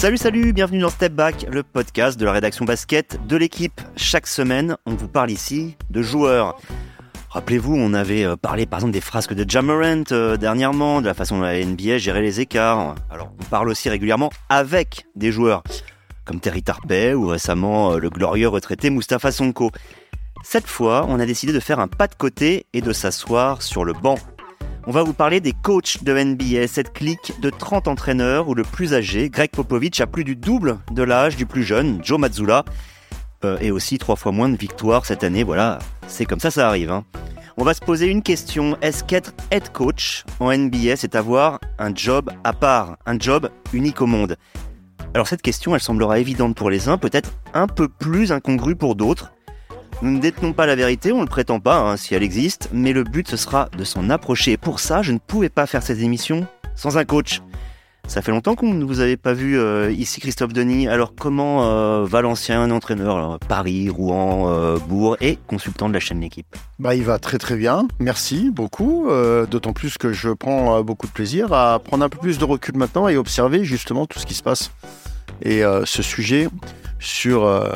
Salut, salut, bienvenue dans Step Back, le podcast de la rédaction basket de l'équipe. Chaque semaine, on vous parle ici de joueurs. Rappelez-vous, on avait euh, parlé par exemple des frasques de Jammerant euh, dernièrement, de la façon dont la NBA gérait les écarts. Alors, on parle aussi régulièrement avec des joueurs, comme Terry Tarpey ou récemment euh, le glorieux retraité Mustafa Sonko. Cette fois, on a décidé de faire un pas de côté et de s'asseoir sur le banc on va vous parler des coachs de NBA, cette clique de 30 entraîneurs où le plus âgé, Greg Popovich, a plus du double de l'âge du plus jeune, Joe Mazzulla, euh, et aussi trois fois moins de victoires cette année. Voilà, c'est comme ça, ça arrive. Hein. On va se poser une question. Est-ce qu'être head coach en NBA, c'est avoir un job à part, un job unique au monde? Alors cette question, elle semblera évidente pour les uns, peut-être un peu plus incongrue pour d'autres. Nous ne détenons pas la vérité, on ne le prétend pas, hein, si elle existe, mais le but ce sera de s'en approcher. pour ça, je ne pouvais pas faire ces émissions sans un coach. Ça fait longtemps qu'on ne vous avait pas vu euh, ici, Christophe Denis. Alors comment euh, va l'ancien entraîneur Paris, Rouen, euh, Bourg et consultant de la chaîne L'équipe bah, Il va très très bien, merci beaucoup. D'autant plus que je prends beaucoup de plaisir à prendre un peu plus de recul maintenant et observer justement tout ce qui se passe. Et ce sujet, sur euh,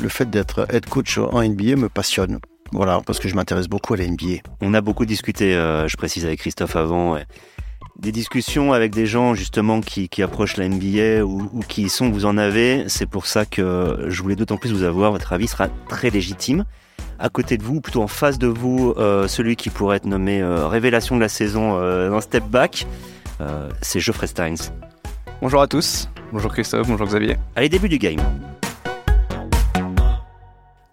le fait d'être head coach en NBA me passionne. Voilà, parce que je m'intéresse beaucoup à la NBA. On a beaucoup discuté, euh, je précise avec Christophe avant, des discussions avec des gens justement qui, approchent la NBA ou, qui y sont, vous en avez. C'est pour ça que je voulais d'autant plus vous avoir. Votre avis sera très légitime. À côté de vous, plutôt en face de vous, euh, celui qui pourrait être nommé révélation de la saison d'un step back, c'est Geoffrey Steins. Bonjour à tous. Bonjour Christophe, bonjour Xavier. Allez, début du game.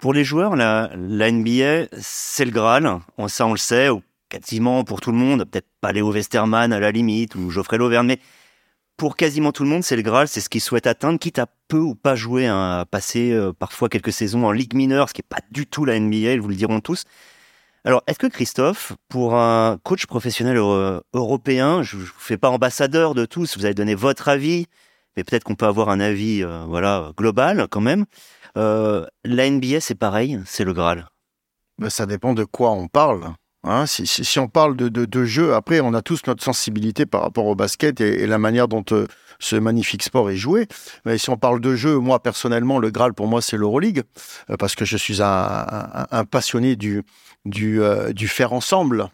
Pour les joueurs, la, NBA, c'est le Graal. On, ça, on le sait, ou quasiment pour tout le monde. Peut-être pas Léo Westerman à la limite, ou Geoffrey Lauvergne, mais pour quasiment tout le monde, c'est le Graal, c'est ce qu'ils souhaitent atteindre, quitte à peu ou pas jouer, hein, à passer euh, parfois quelques saisons en Ligue mineure, ce qui n'est pas du tout la NBA, ils vous le diront tous. Alors, est-ce que Christophe, pour un coach professionnel européen, je ne vous fais pas ambassadeur de tous, vous avez donné votre avis, mais peut-être qu'on peut avoir un avis euh, voilà global quand même. Euh, la NBA, c'est pareil, c'est le Graal. Ben, ça dépend de quoi on parle. Hein. si, on parle de, de, jeu, après, on a tous notre sensibilité par rapport au basket et, la manière dont euh, ce magnifique sport est joué. Mais si on parle de jeu, moi, personnellement, le Graal, pour moi, c'est l'Euroleague, euh, parce que je suis un, passionné du, du, du faire ensemble.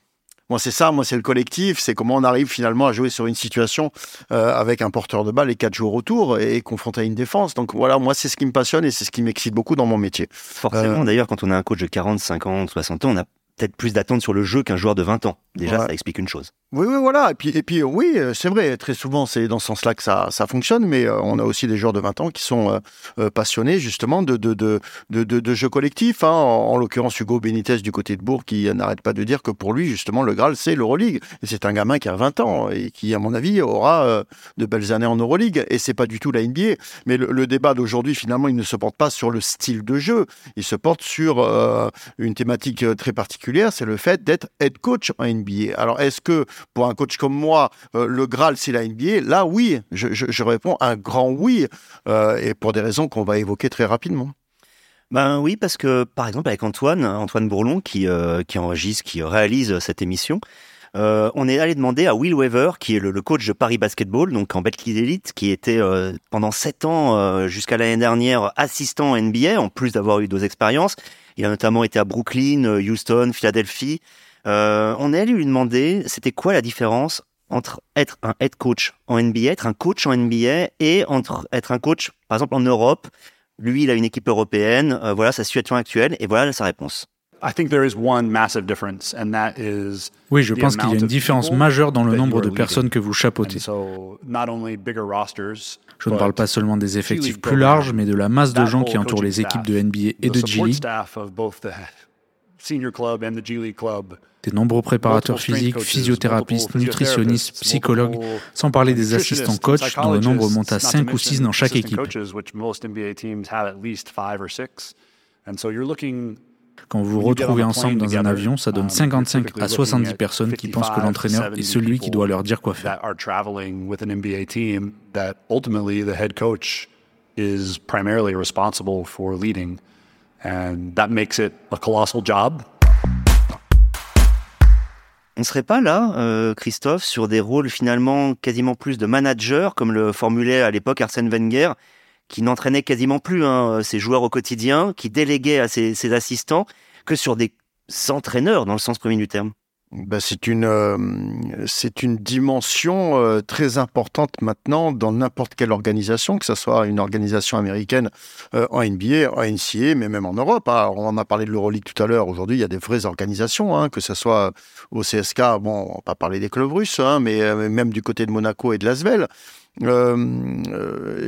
Moi, c'est ça, moi, c'est le collectif, c'est comment on arrive finalement à jouer sur une situation euh, avec un porteur de balle et quatre joueurs autour et, confronté à une défense. Donc voilà, moi, c'est ce qui me passionne et c'est ce qui m'excite beaucoup dans mon métier. Forcément, euh, d'ailleurs, quand on a un coach de 40, 50, 60 ans, on a peut-être plus d'attente sur le jeu qu'un joueur de 20 ans. Déjà, ça explique une chose. Oui, oui, voilà. Et puis, et puis oui, euh, c'est vrai, très souvent, c'est dans ce sens-là que ça, ça fonctionne, mais euh, on a aussi des joueurs de 20 ans qui sont euh, passionnés, justement, de, de, de, de, de jeux collectifs. Hein. En, l'occurrence, Hugo Benitez du côté de Bourg, qui n'arrête pas de dire que pour lui, justement, le Graal, c'est l'Euroleague. Et c'est un gamin qui a 20 ans et qui, à mon avis, aura de belles années en Euroleague. Et c'est pas du tout la NBA. Mais le, débat d'aujourd'hui, finalement, il ne se porte pas sur le style de jeu. Il se porte sur une thématique très particulière, c'est le fait d'être head coach en NBA. Alors, est-ce que pour un coach comme moi, euh, le Graal, c'est la NBA Là, oui, je, réponds un grand oui, euh, et pour des raisons qu'on va évoquer très rapidement. Ben oui, parce que par exemple avec Antoine, Antoine Bourlon qui, euh, qui enregistre, qui réalise cette émission, on est allé demander à Will Weaver, qui est le, coach de Paris Basketball, donc en Betclic Elite, qui était pendant sept ans jusqu'à l'année dernière assistant NBA, en plus d'avoir eu deux expériences. Il a notamment été à Brooklyn, Houston, Philadelphie. Euh, on est allé lui demander c'était quoi la différence entre être un head coach en NBA, être un coach en NBA et entre être un coach, par exemple, en Europe. Lui, il a une équipe européenne. Euh, voilà sa situation actuelle et voilà sa réponse. Oui, je pense qu'il y a une différence majeure dans le nombre de personnes que vous chapeautez. Je ne parle pas seulement des effectifs plus larges, mais de la masse de gens qui entourent les équipes de NBA et de G League des nombreux préparateurs physiques, physiothérapeutes, nutritionnistes, psychologues, sans parler des assistants coachs dont le nombre monte à 5 ou 6 dans chaque équipe. Quand vous vous retrouvez ensemble dans un avion, ça donne 55 um, à 70 personnes qui pensent que l'entraîneur est celui qui doit leur dire quoi faire. is primarily responsible for leading. And that makes it a colossal job. On serait pas là, euh, Christophe, sur des rôles finalement quasiment plus de manager, comme le formulait à l'époque Arsène Wenger, qui n'entraînait quasiment plus hein, ses joueurs au quotidien, qui déléguait à ses assistants, que sur des entraîneurs dans le sens premier du terme. Ben c'est une euh, c'est une dimension euh, très importante maintenant dans n'importe quelle organisation, que ce soit une organisation américaine euh, en NBA, en NCA, mais même en Europe. Hein. On a parlé de l'Euroleague tout à l'heure. Aujourd'hui, il y a des vraies organisations, hein, que ce soit au CSK. Bon, on va pas parler des clubs russes, hein, mais même du côté de Monaco et de Lasvel.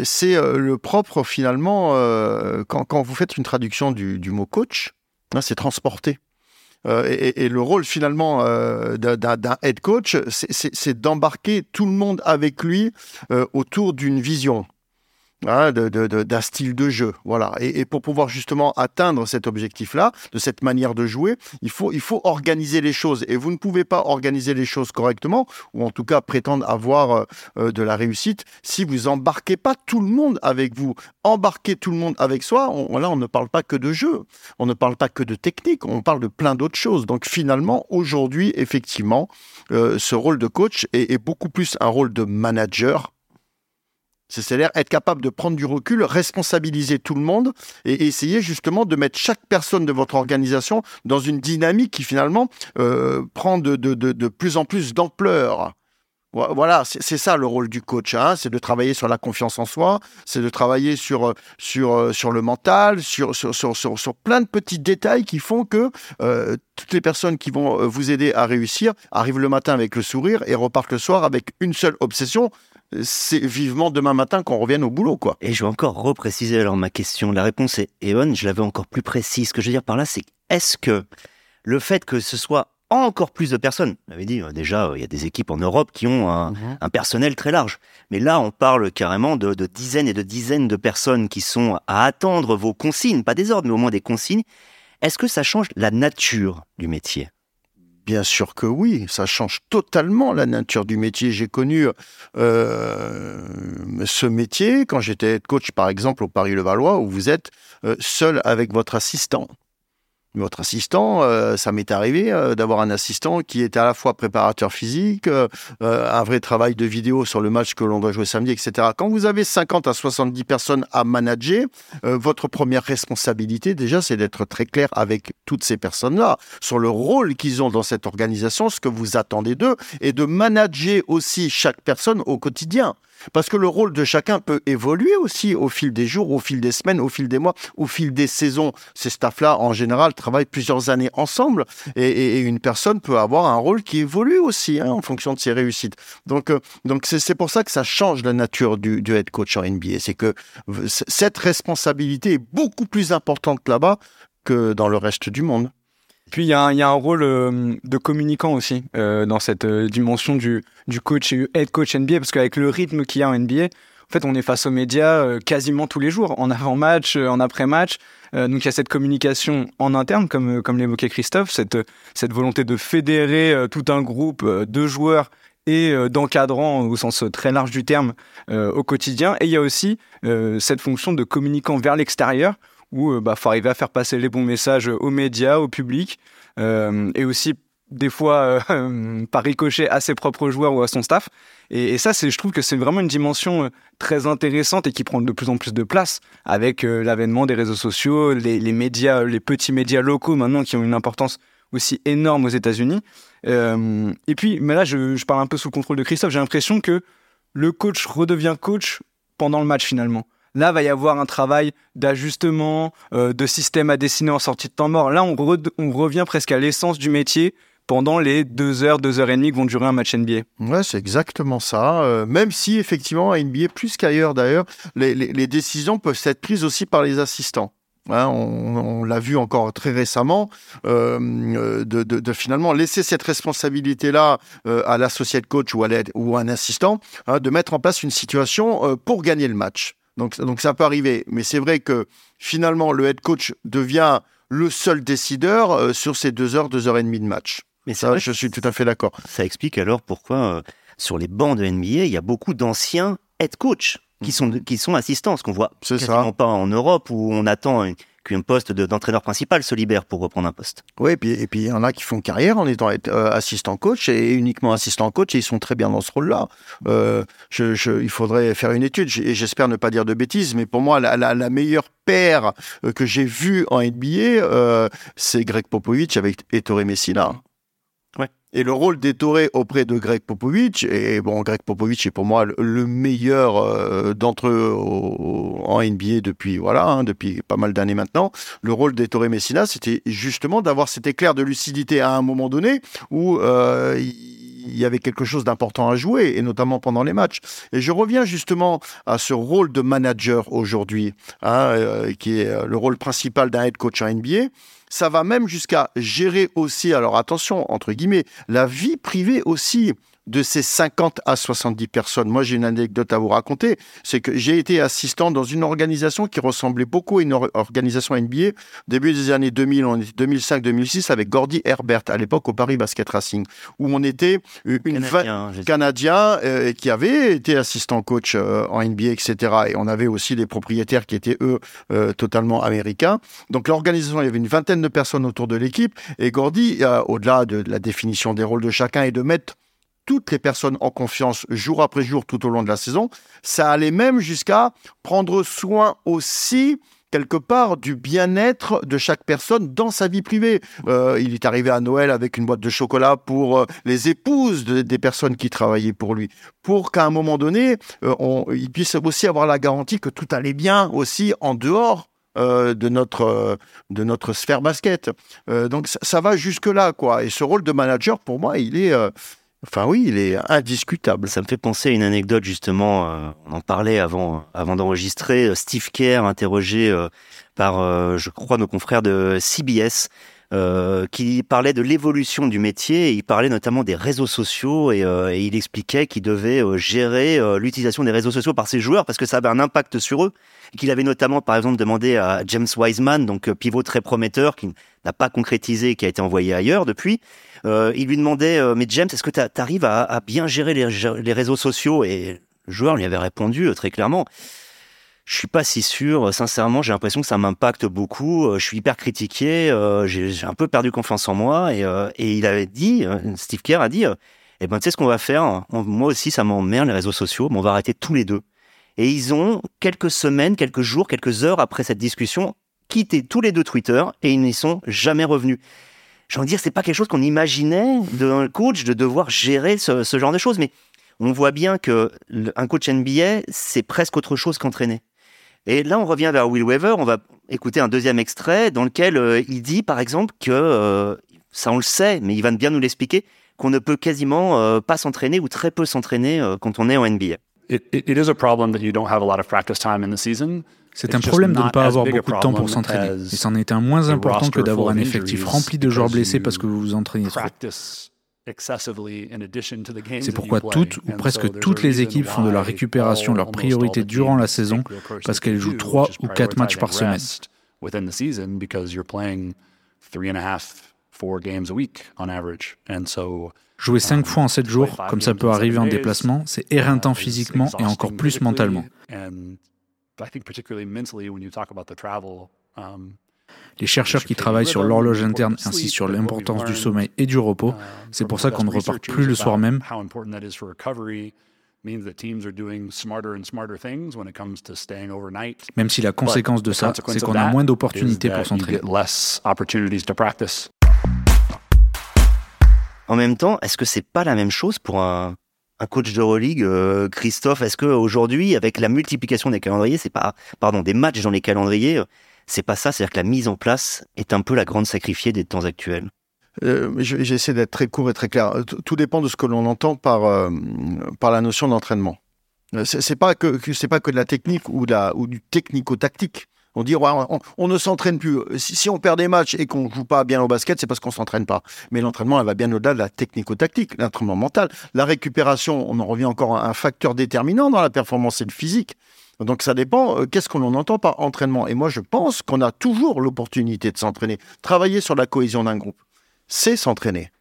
c'est le propre finalement quand, quand vous faites une traduction du, du mot coach, c'est transporter. Euh, et, le rôle finalement euh, d'un head coach, c'est d'embarquer tout le monde avec lui euh, autour d'une vision. Hein, d'un style de jeu. Voilà. Et, pour pouvoir justement atteindre cet objectif-là, de cette manière de jouer, il faut, il faut organiser les choses. Et vous ne pouvez pas organiser les choses correctement, ou en tout cas prétendre avoir de la réussite, si vous embarquez pas tout le monde avec vous. Embarquer tout le monde avec soi, on, là, on ne parle pas que de jeu, on ne parle pas que de technique, on parle de plein d'autres choses. Donc finalement, aujourd'hui, effectivement, ce rôle de coach est beaucoup plus un rôle de manager c'est-à-dire être capable de prendre du recul, responsabiliser tout le monde et essayer justement de mettre chaque personne de votre organisation dans une dynamique qui finalement euh, prend de, plus en plus d'ampleur. Voilà, c'est ça le rôle du coach, hein. c'est de travailler sur la confiance en soi, c'est de travailler sur, euh, sur, euh, sur le mental, sur, sur, sur, sur, plein de petits détails qui font que toutes les personnes qui vont vous aider à réussir arrivent le matin avec le sourire et repartent le soir avec une seule obsession, c'est vivement demain matin qu'on revienne au boulot, quoi. Et je vais encore repréciser alors ma question. La réponse est Eon, je l'avais encore plus précise. Ce que je veux dire par là, c'est est-ce que le fait que ce soit encore plus de personnes. On avait dit euh, déjà, euh, il y a des équipes en Europe qui ont mhm. un, personnel très large. Mais là, on parle carrément de, de, dizaines et de dizaines de personnes qui sont à attendre vos consignes, pas des ordres, mais au moins des consignes. Est-ce que ça change la nature du métier? Bien sûr que oui, ça change totalement la nature du métier. J'ai connu euh, ce métier quand j'étais coach, par exemple, au Paris-Levallois, où vous êtes euh, seul avec votre assistant votre assistant, euh, ça m'est arrivé euh, d'avoir un assistant qui était à la fois préparateur physique, euh, un vrai travail de vidéo sur le match que l'on doit jouer samedi, etc. Quand vous avez 50 à 70 personnes à manager, votre première responsabilité déjà, c'est d'être très clair avec toutes ces personnes-là sur le rôle qu'ils ont dans cette organisation, ce que vous attendez d'eux, et de manager aussi chaque personne au quotidien. Parce que le rôle de chacun peut évoluer aussi au fil des jours, au fil des semaines, au fil des mois, au fil des saisons. Ces staffs-là, en général, travaillent plusieurs années ensemble et, une personne peut avoir un rôle qui évolue aussi hein, en fonction de ses réussites. Donc, euh, donc c'est pour ça que ça change la nature du, head coach en NBA. C'est que cette responsabilité est beaucoup plus importante là-bas que dans le reste du monde. Puis il y, a un rôle euh, de communicant aussi euh, dans cette dimension du, du coach head coach NBA, parce qu'avec le rythme qu'il y a en NBA, en fait, on est face aux médias quasiment tous les jours, en avant-match, en après-match. donc il y a cette communication en interne, comme, comme l'évoquait Christophe, cette, cette volonté de fédérer tout un groupe de joueurs et d'encadrants au sens très large du terme au quotidien. Et il y a aussi cette fonction de communicant vers l'extérieur où il euh, bah, faut arriver à faire passer les bons messages aux médias, au public, euh, et aussi des fois euh, par ricochet à ses propres joueurs ou à son staff. Et, ça, c'est, je trouve que c'est vraiment une dimension très intéressante et qui prend de plus en plus de place avec l'avènement des réseaux sociaux, les, médias, les petits médias locaux maintenant qui ont une importance aussi énorme aux États-Unis. et puis, mais là, je, parle un peu sous le contrôle de Christophe. J'ai l'impression que le coach redevient coach pendant le match finalement. Là, va y avoir un travail d'ajustement, euh, de système à dessiner en sortie de temps mort. Là, on, revient presque à l'essence du métier pendant les deux heures, deux heures et demie que vont durer un match NBA. Ouais, c'est exactement ça. Euh, même si effectivement à NBA plus qu'ailleurs d'ailleurs, les, décisions peuvent être prises aussi par les assistants. Hein, on, l'a vu encore très récemment, euh, de, finalement laisser cette responsabilité-là à l'associé de coach ou à, ou un assistant, hein, de mettre en place une situation pour gagner le match. Donc, donc ça peut arriver. Mais c'est vrai que finalement, le head coach devient le seul décideur euh, sur ces deux heures, deux heures et demie de match. Mais ça, je suis tout à fait d'accord. Ça explique alors pourquoi euh, sur les bancs de NBA, il y a beaucoup d'anciens head coach qui mm. sont qui sont assistants, ce qu'on voit quasiment pas en Europe où on attend qu'un poste d'entraîneur principal se libère pour reprendre un poste. Oui, et puis et puis il y en a qui font carrière en étant euh, assistant coach et uniquement assistant coach et ils sont très bien dans ce rôle-là. Euh, je, il faudrait faire une étude et j'espère ne pas dire de bêtises, mais pour moi la, la, meilleure paire que j'ai vue en NBA, c'est Greg Popovich avec Ettore Messina. Et le rôle d'Ettore auprès de Greg Popovich, et bon, Greg Popovich est pour moi le meilleur euh, d'entre eux en NBA depuis, voilà, hein, depuis pas mal d'années maintenant. Le rôle d'Ettore Messina, c'était justement d'avoir cet éclair de lucidité à un moment donné où euh, il y avait quelque chose d'important à jouer, et notamment pendant les matchs. Et je reviens justement à ce rôle de manager aujourd'hui, hein, euh, qui est le rôle principal d'un head coach en NBA ça va même jusqu'à gérer aussi, alors attention, entre guillemets, la vie privée aussi de ces 50 à 70 personnes. Moi, j'ai une anecdote à vous raconter. C'est que j'ai été assistant dans une organisation qui ressemblait beaucoup à une organisation NBA début des années 2000, on était 2005-2006 avec Gordy Herbert à l'époque au Paris Basket Racing, où on était une Canadien, Canadien euh, qui avait été assistant coach euh, en NBA, etc. Et on avait aussi des propriétaires qui étaient eux euh, totalement américains. Donc l'organisation, il y avait une vingtaine de personnes autour de l'équipe. Et Gordy, au-delà de la définition des rôles de chacun et de mettre toutes les personnes en confiance jour après jour tout au long de la saison. Ça allait même jusqu'à prendre soin aussi quelque part du bien-être de chaque personne dans sa vie privée. Euh, il est arrivé à Noël avec une boîte de chocolat pour euh, les épouses des personnes qui travaillaient pour lui, pour qu'à un moment donné, euh, on, il puisse aussi avoir la garantie que tout allait bien aussi en dehors de notre de notre sphère basket. donc ça, ça, va jusque là quoi. Et ce rôle de manager pour moi, il est Enfin oui, il est indiscutable. Ça me fait penser à une anecdote justement, euh, on en parlait avant, avant d'enregistrer, euh, Steve Kerr interrogé euh, par, je crois, nos confrères de CBS, qui parlait de l'évolution du métier, il parlait notamment des réseaux sociaux, et, il expliquait qu'il devait gérer l'utilisation des réseaux sociaux par ses joueurs, parce que ça avait un impact sur eux, qu'il avait notamment, par exemple, demandé à James Wiseman, donc pivot très prometteur, qui n'a pas concrétisé, qui a été envoyé ailleurs depuis, il lui demandait, euh, mais James, est-ce que tu arrives à, bien gérer les, réseaux sociaux? Et le joueur lui avait répondu euh, très clairement. Je suis pas si sûr. Sincèrement, j'ai l'impression que ça m'impacte beaucoup. Je suis hyper critiqué. J'ai un peu perdu confiance en moi. Et, il avait dit, Steve Kerr a dit, eh ben, tu sais ce qu'on va faire Moi aussi, ça m'emmerde les réseaux sociaux, mais on va arrêter tous les deux. Et ils ont, quelques semaines, quelques jours, quelques heures après cette discussion, quitté tous les deux Twitter et ils n'y sont jamais revenus j'ai envie de dire, c'est pas quelque chose qu'on imaginait d'un coach de devoir gérer ce, genre de choses, mais on voit bien que un coach NBA, c'est presque autre chose qu'entraîner. Et là, on revient vers Will Weaver. On va écouter un deuxième extrait dans lequel euh, il dit, par exemple, que euh, ça, on le sait, mais il va bien nous l'expliquer, qu'on ne peut quasiment euh, pas s'entraîner ou très peu s'entraîner quand on est en NBA. It, it, it is a problem that you don't have a lot of practice time in the season. C'est un problème de ne pas avoir beaucoup de temps pour s'entraîner. Et c'en est un moins important que d'avoir un effectif rempli de joueurs blessés parce que vous vous entraînez trop. C'est pourquoi toutes ou presque toutes les équipes font de la récupération leur priorité durant la saison parce qu'elles jouent trois ou quatre matchs par semaine. Jouer cinq fois en sept jours, comme ça peut arriver en déplacement, c'est éreintant physiquement et encore plus mentalement. Les chercheurs qui travaillent sur l'horloge interne ainsi sur l'importance du sommeil et du repos, um, c'est pour ça qu'on ne repart plus le soir même. Même si la conséquence de ça, c'est qu'on a moins d'opportunités pour s'entraîner. En même temps, est-ce que c'est pas la même chose pour un, coach de Euroleague, euh, Christophe, est-ce que aujourd'hui, avec la multiplication des calendriers, c'est pas, pardon, des matchs dans les calendriers, euh, c'est pas ça, c'est-à-dire que la mise en place est un peu la grande sacrifiée des temps actuels. Euh, J'essaie d'être très court et très clair. Tout dépend de ce que l'on entend par euh, la notion d'entraînement. C'est pas que, c'est pas que de la technique ou, de ou du technico-tactique. On dit, on, ne s'entraîne plus. Si, on perd des matchs et qu'on joue pas bien au basket, c'est parce qu'on s'entraîne pas. Mais l'entraînement, elle va bien au-delà de la technico-tactique, l'entraînement mental. La récupération, on en revient encore à un facteur déterminant dans la performance, c'est le physique. Donc ça dépend, euh, qu'est-ce qu'on entend par entraînement Et moi, je pense qu'on a toujours l'opportunité de s'entraîner. Travailler sur la cohésion d'un groupe, c'est s'entraîner.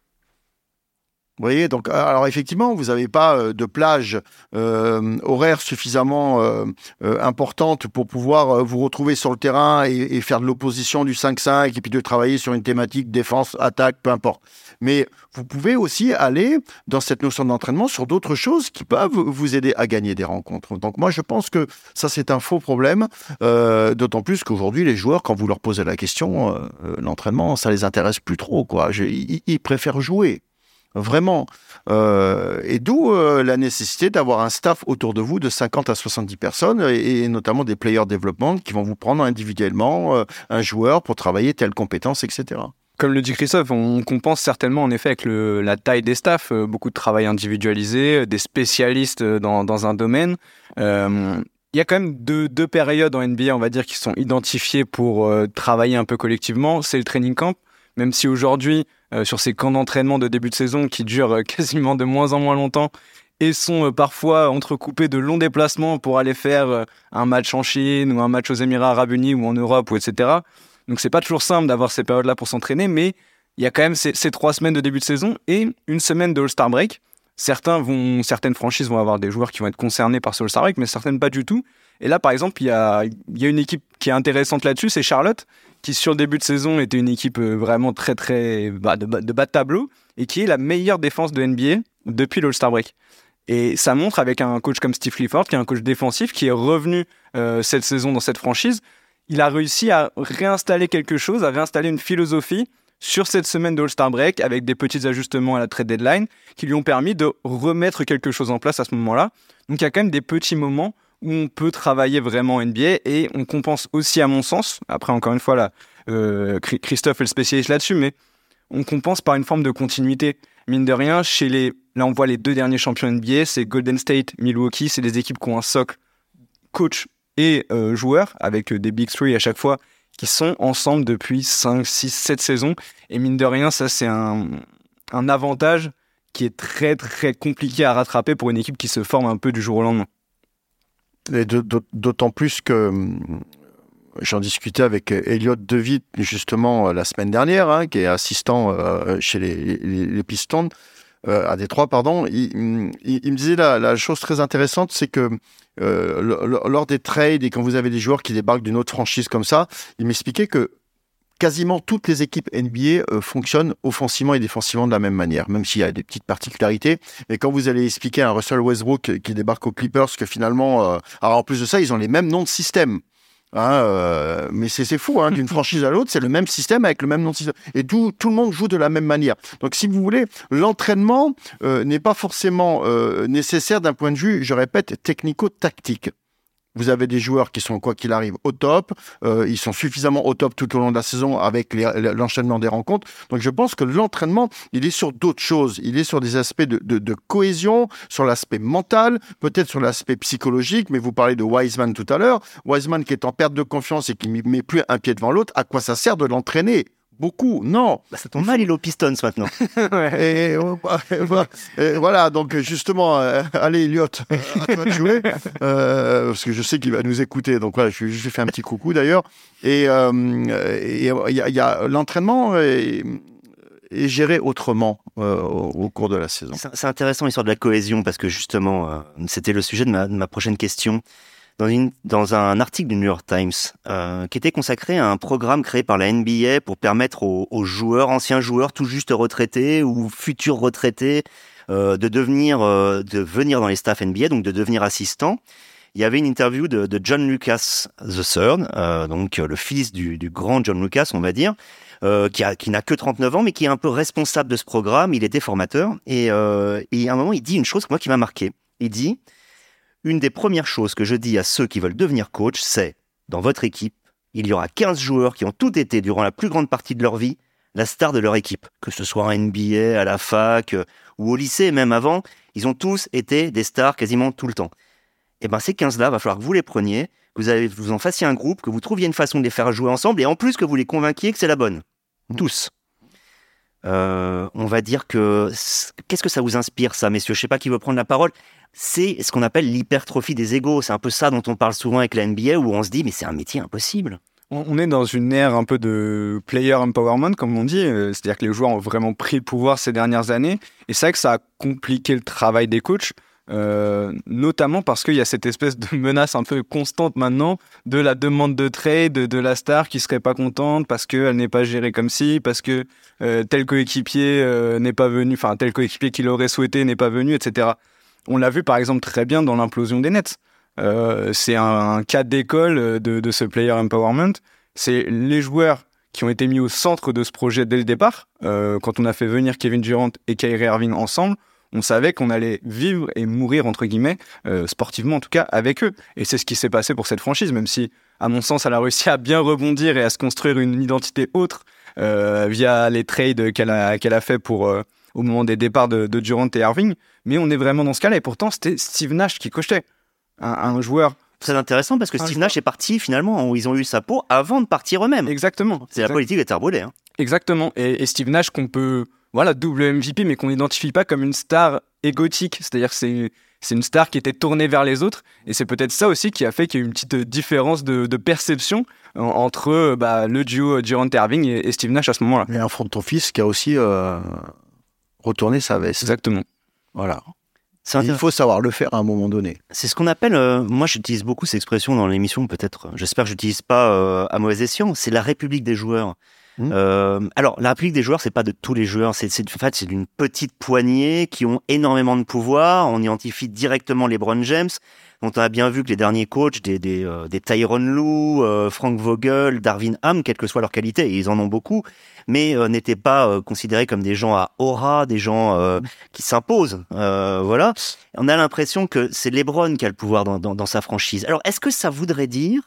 Vous voyez, donc alors effectivement, vous n'avez pas euh, de plage euh, horaire suffisamment euh, importante pour pouvoir vous retrouver sur le terrain et, faire de l'opposition du 5-5 et puis de travailler sur une thématique défense, attaque, peu importe. Mais vous pouvez aussi aller dans cette notion d'entraînement sur d'autres choses qui peuvent vous aider à gagner des rencontres. Donc moi, je pense que ça, c'est un faux problème, d'autant plus qu'aujourd'hui, les joueurs, quand vous leur posez la question, l'entraînement, ça les intéresse plus trop. Quoi. Ils préfèrent jouer. Vraiment. Euh, et d'où euh, la nécessité d'avoir un staff autour de vous de 50 à 70 personnes et, notamment des players développement qui vont vous prendre individuellement euh, un joueur pour travailler telle compétence, etc. Comme le dit Christophe, on compense certainement en effet avec la taille des staffs, beaucoup de travail individualisé, des spécialistes dans, un domaine. Il y a quand même deux, périodes en NBA, on va dire, qui sont identifiées pour travailler un peu collectivement. C'est le training camp, même si aujourd'hui, sur ces camps d'entraînement de début de saison qui durent euh, quasiment de moins en moins longtemps et sont euh, parfois entrecoupés de longs déplacements pour aller faire euh, un match en Chine ou un match aux Émirats Arabes Unis ou en Europe ou etc. Donc c'est pas toujours simple d'avoir ces périodes-là pour s'entraîner, mais il y a quand même ces, trois semaines de début de saison et une semaine de All-Star Break. Certains vont, certaines franchises vont avoir des joueurs qui vont être concernés par ce All-Star Break, mais certaines pas du tout. Et là, par exemple, il y a, y a une équipe qui est intéressante là-dessus, c'est Charlotte, qui sur début de saison était une équipe euh, vraiment très très bah, de, de bas de tableau et qui est la meilleure défense de NBA depuis l'All-Star Break. Et ça montre avec un coach comme Steve Clifford, qui est un coach défensif, qui est revenu euh, cette saison dans cette franchise, il a réussi à réinstaller quelque chose, à réinstaller une philosophie sur cette semaine de All-Star Break avec des petits ajustements à la trade deadline qui lui ont permis de remettre quelque chose en place à ce moment-là. Donc il y a quand même des petits moments où on peut travailler vraiment en NBA et on compense aussi à mon sens, après encore une fois là, euh, Christophe est le spécialiste là-dessus, mais on compense par une forme de continuité. Mine de rien, chez les, là on voit les deux derniers champions NBA, c'est Golden State, Milwaukee, c'est des équipes qui ont un socle coach et euh, joueurs avec des Big Three à chaque fois qui sont ensemble depuis 5, 6, 7 saisons. Et mine de rien, ça c'est un avantage qui est très très compliqué à rattraper pour une équipe qui se forme un peu du jour au lendemain. D'autant plus que j'en discutais avec Elliot Devitt justement la semaine dernière, hein, qui est assistant euh, chez les, Pistons euh, à Détroit, pardon. Il, il me disait la, chose très intéressante, c'est que euh, lors des trades et quand vous avez des joueurs qui débarquent d'une autre franchise comme ça, il m'expliquait que quasiment toutes les équipes NBA euh, fonctionnent offensivement et défensivement de la même manière, même s'il y a des petites particularités. Et quand vous allez expliquer à Russell Westbrook qui débarque aux Clippers que finalement, euh, alors en plus de ça, ils ont les mêmes noms de système. Hein, euh, mais c'est fou, hein, d'une franchise à l'autre, c'est le même système avec le même nom de système. Et tout, tout le monde joue de la même manière. Donc, si vous voulez, l'entraînement euh, n'est pas forcément euh, nécessaire d'un point de vue, je répète, technico-tactique. Vous avez des joueurs qui sont, quoi qu'il arrive, au top. Euh, ils sont suffisamment au top tout au long de la saison avec l'enchaînement des rencontres. Donc, je pense que l'entraînement, il est sur d'autres choses. Il est sur des aspects de, de, de cohésion, sur l'aspect mental, peut-être sur l'aspect psychologique. Mais vous parlez de Wiseman tout à l'heure. Wiseman qui est en perte de confiance et qui met plus un pied devant l'autre. À quoi ça sert de l'entraîner? Beaucoup, non. Bah, ça tombe mal, il est aux Pistons maintenant. et, et, et, voilà, donc justement, euh, allez, Elliot, à toi de jouer, euh, parce que je sais qu'il va nous écouter. Donc voilà, je, lui fais un petit coucou d'ailleurs. Et il euh, y a, y a l'entraînement est, est, géré autrement euh, au, au, cours de la saison. C'est intéressant l'histoire de la cohésion parce que justement, euh, c'était le sujet de ma, de ma prochaine question dans, une, dans un article du New York Times euh, qui était consacré à un programme créé par la NBA pour permettre aux, aux joueurs, anciens joueurs tout juste retraités ou futurs retraités, euh, de devenir, euh, de venir dans les staffs NBA, donc de devenir assistants. Il y avait une interview de, de John Lucas III, euh, donc le fils du, du, grand John Lucas, on va dire, euh, qui, a, qui n'a que 39 ans, mais qui est un peu responsable de ce programme. Il était formateur et, euh, et à un moment, il dit une chose moi qui m'a marqué. Il dit une des premières choses que je dis à ceux qui veulent devenir coach, c'est dans votre équipe, il y aura 15 joueurs qui ont tout été durant la plus grande partie de leur vie la star de leur équipe, que ce soit en NBA, à la fac euh, ou au lycée, même avant, ils ont tous été des stars quasiment tout le temps. Et ben ces 15-là, va falloir que vous les preniez, que vous, avez, vous en fassiez un groupe, que vous trouviez une façon de les faire jouer ensemble, et en plus que vous les convainquiez que c'est la bonne. Tous. Euh, on va dire que qu'est-ce que ça vous inspire ça, messieurs? Je sais pas qui veut prendre la parole. C'est ce qu'on appelle l'hypertrophie des égaux. C'est un peu ça dont on parle souvent avec la NBA, où on se dit mais c'est un métier impossible. on est dans une ère un peu de player empowerment, comme on dit. Euh, c'est-à-dire que les joueurs ont vraiment pris le pouvoir ces dernières années. Et c'est vrai que ça a compliqué le travail des coachs. Euh, notamment parce qu'il y a cette espèce de menace un peu constante maintenant de la demande de trade de, la star qui serait pas contente parce qu'elle n'est pas gérée comme si, parce que euh, tel coéquipier n'est pas venu, enfin tel coéquipier qu'il aurait souhaité n'est pas venu, etc. On l'a vu par exemple très bien dans l'implosion des Nets. Euh, c'est un, cas d'école de, ce player empowerment. C'est les joueurs qui ont été mis au centre de ce projet dès le départ. Euh, quand on a fait venir Kevin Durant et Kyrie Irving ensemble, on savait qu'on allait vivre et mourir, entre guillemets, euh, sportivement en tout cas, avec eux. Et c'est ce qui s'est passé pour cette franchise, même si, à mon sens, elle a réussi à bien rebondir et à se construire une identité autre via les trades qu'elle a, qu'elle a fait pour, au moment des départs de, de Durant et Irving. Mais on est vraiment dans ce cas-là. Et pourtant, c'était Steve Nash qui cochetait un, joueur très intéressant parce que Steve Nash est parti finalement, ils ont eu sa peau avant de partir eux-mêmes. Exactement. C'est la politique des Terbolé. Hein. Exactement. Et, Steve Nash qu'on peut, voilà, double MVP, mais qu'on n'identifie pas comme une star égotique. C'est-à-dire que c'est, c'est une star qui était tournée vers les autres. Et c'est peut-être ça aussi qui a fait qu'il y a eu une petite différence de, perception entre bah, le duo Durant Irving et, Steve Nash à ce moment-là. Et un front office qui a aussi euh, retourné sa veste. Exactement. Voilà. Il faut savoir le faire à un moment donné. C'est ce qu'on appelle, euh, moi j'utilise beaucoup cette expression dans l'émission, peut-être, j'espère que je n'utilise pas euh, à mauvais escient, c'est la République des joueurs. Mmh. Euh, alors, la République des joueurs, c'est pas de tous les joueurs, c'est en fait c'est d'une petite poignée qui ont énormément de pouvoir. On identifie directement les Brown James, dont on a bien vu que les derniers coachs, des, des, euh, des Tyron Lou, euh, Frank Vogel, Darwin Ham, quelle que soit leur qualité, et ils en ont beaucoup, mais euh, n'étaient pas considérés comme des gens à aura, des gens qui s'imposent. voilà. On a l'impression que c'est LeBron qui a le pouvoir dans, dans, dans sa franchise. Alors, est-ce que ça voudrait dire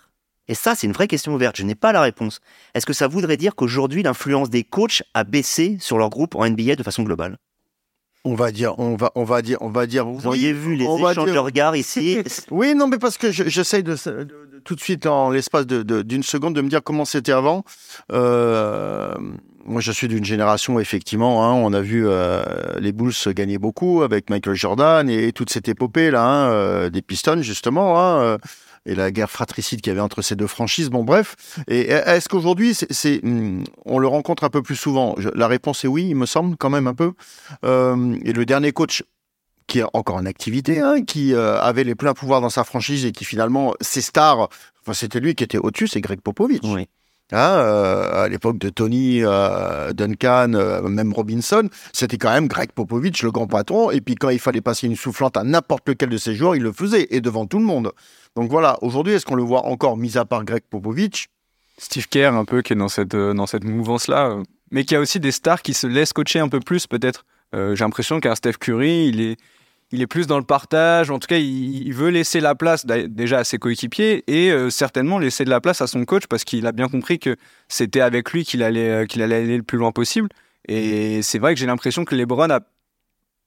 et ça, c'est une vraie question ouverte. Je n'ai pas la réponse. Est-ce que ça voudrait dire qu'aujourd'hui, l'influence des coachs a baissé sur leur groupe en NBA de façon globale? On va dire, on va, on va dire, on va dire. Vous auriez vu les échanges de regards ici. oui, non, mais parce que j'essaye de, tout de suite en l'espace d'une seconde de me dire comment c'était avant. Euh, moi, je suis d'une génération effectivement. Hein, on a vu euh, les Bulls gagner beaucoup avec Michael Jordan et, toute cette épopée là hein, euh, des Pistons justement. Hein, et la guerre fratricide qu'il y avait entre ces deux franchises. Bon, bref. Et est-ce qu'aujourd'hui, c'est, hmm, on le rencontre un peu plus souvent? La réponse est oui, il me semble, quand même un peu. Euh, et le dernier coach qui est encore en activité, hein, qui euh, avait les pleins pouvoirs dans sa franchise et qui finalement, ses stars, enfin, c'était lui qui était au-dessus, c'est Greg Popovich. Oui. Hein, euh, à l'époque de Tony, euh, Duncan, euh, même Robinson, c'était quand même Greg Popovich, le grand patron. Et puis quand il fallait passer une soufflante à n'importe lequel de ses joueurs, il le faisait, et devant tout le monde. Donc voilà, aujourd'hui, est-ce qu'on le voit encore, mis à part Greg Popovich? Steve Kerr, un peu, qui est dans cette, dans cette mouvance-là, mais qui a aussi des stars qui se laissent coacher un peu plus, peut-être. J'ai l'impression qu'un Steph Curry, il est il est plus dans le partage. En tout cas, il, veut laisser la place déjà à ses coéquipiers et euh, certainement laisser de la place à son coach parce qu'il a bien compris que c'était avec lui qu'il allait, euh, allait aller le plus loin possible. Et c'est vrai que j'ai l'impression que LeBron a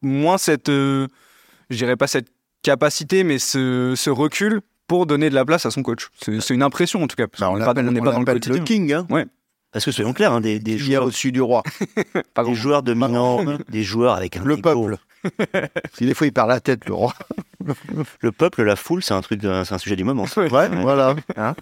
moins cette, euh, je dirais pas cette capacité, mais ce, recul pour donner de la place à son coach. C'est une impression en tout cas. Bah, on n'est pas, dans le, king. Hein. Ouais. Parce que soyons clairs, hein, des, des joueurs au-dessus du roi, des joueurs dominants, des joueurs avec un le peuple. Si des fois il perd la tête, le roi. le peuple, la foule, c'est un truc, c'est un sujet du moment. Ouais, voilà. Hein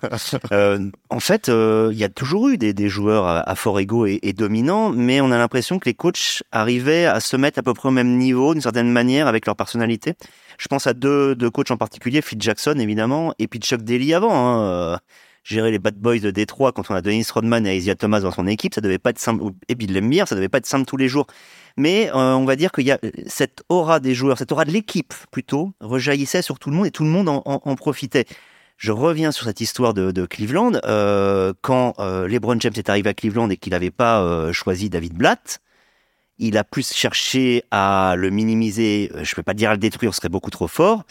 euh, en fait, euh, il y a toujours eu des, joueurs à, fort ego et, dominants, mais on a l'impression que les coachs arrivaient à se mettre à peu près au même niveau, d'une certaine manière, avec leur personnalité. Je pense à deux, deux coachs en particulier, Phil Jackson évidemment, et puis Chuck Daly avant. Hein. Euh, gérer les bad boys de Détroit quand on a Dennis Rodman et Isaiah Thomas dans son équipe, ça devait pas être simple, et Bill Lemire, ça devait pas être simple tous les jours. Mais euh, on va dire qu'il y a cette aura des joueurs, cette aura de l'équipe plutôt, rejaillissait sur tout le monde et tout le monde en, profitait. Je reviens sur cette histoire de, Cleveland. Euh, quand euh, LeBron James est arrivé à Cleveland et qu'il n'avait pas euh, choisi David Blatt, il a plus cherché à le minimiser, je ne peux pas dire à le détruire, ce serait beaucoup trop fort,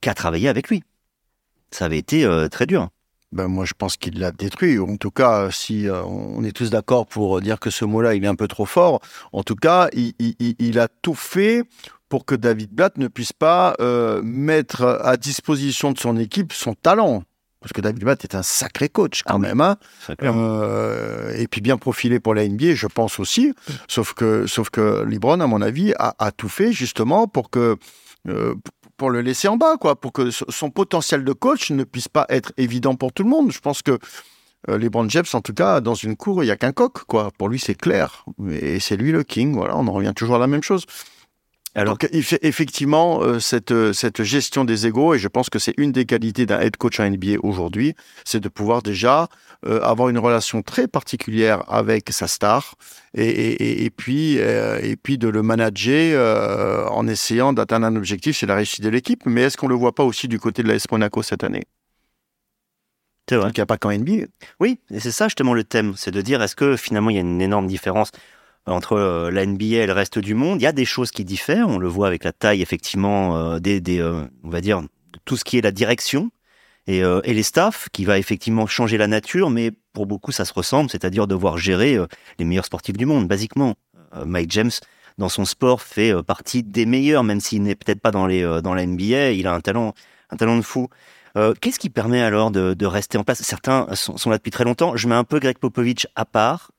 qu'à travailler avec lui. Ça avait été très dur ben moi je pense qu'il l'a détruit. En tout cas, si euh, on est tous d'accord pour dire que ce mot-là, il est un peu trop fort, en tout cas, il, il, il a tout fait pour que David Blatt ne puisse pas euh, mettre à disposition de son équipe son talent. Parce que David Blatt est un sacré coach quand ah même. Hein. Euh, et puis bien profilé pour la NBA, je pense aussi. Sauf que, sauf que Libron, à mon avis, a, a tout fait justement pour que euh, pour le laisser en bas, quoi, pour que son potentiel de coach ne puisse pas être évident pour tout le monde. Je pense que euh, LeBron James, en tout cas, dans une cour, il y a qu'un coq, quoi. Pour lui, c'est clair. Et c'est lui le king. Voilà, on en revient toujours à la même chose. Alors, Donc, effectivement, euh, cette, euh, cette gestion des égaux, et je pense que c'est une des qualités d'un head coach à NBA aujourd'hui, c'est de pouvoir déjà euh, avoir une relation très particulière avec sa star, et, et, et puis, et puis de le manager en essayant d'atteindre un objectif, c'est la réussite de l'équipe. Mais est-ce qu'on le voit pas aussi du côté de la Monaco cette année? C'est vrai. qu'il n'y a pas qu'en NBA. Oui, et c'est ça justement le thème, c'est de dire est-ce que finalement il y a une énorme différence entre euh, la NBA et le reste du monde. Il y a des choses qui diffèrent. On le voit avec la taille, effectivement, euh, des, euh, on va dire, tout ce qui est la direction et, les staffs, qui va effectivement changer la nature, mais pour beaucoup, ça se ressemble, c'est-à-dire devoir gérer les meilleurs sportifs du monde, basiquement. Mike James, dans son sport, fait partie des meilleurs, même s'il n'est peut-être pas dans, les, dans la NBA. Il a un talent, un talent de fou. Qu'est-ce qui permet alors de, de, rester en place? Certains sont, sont, là depuis très longtemps. Je mets un peu Greg Popovich à part.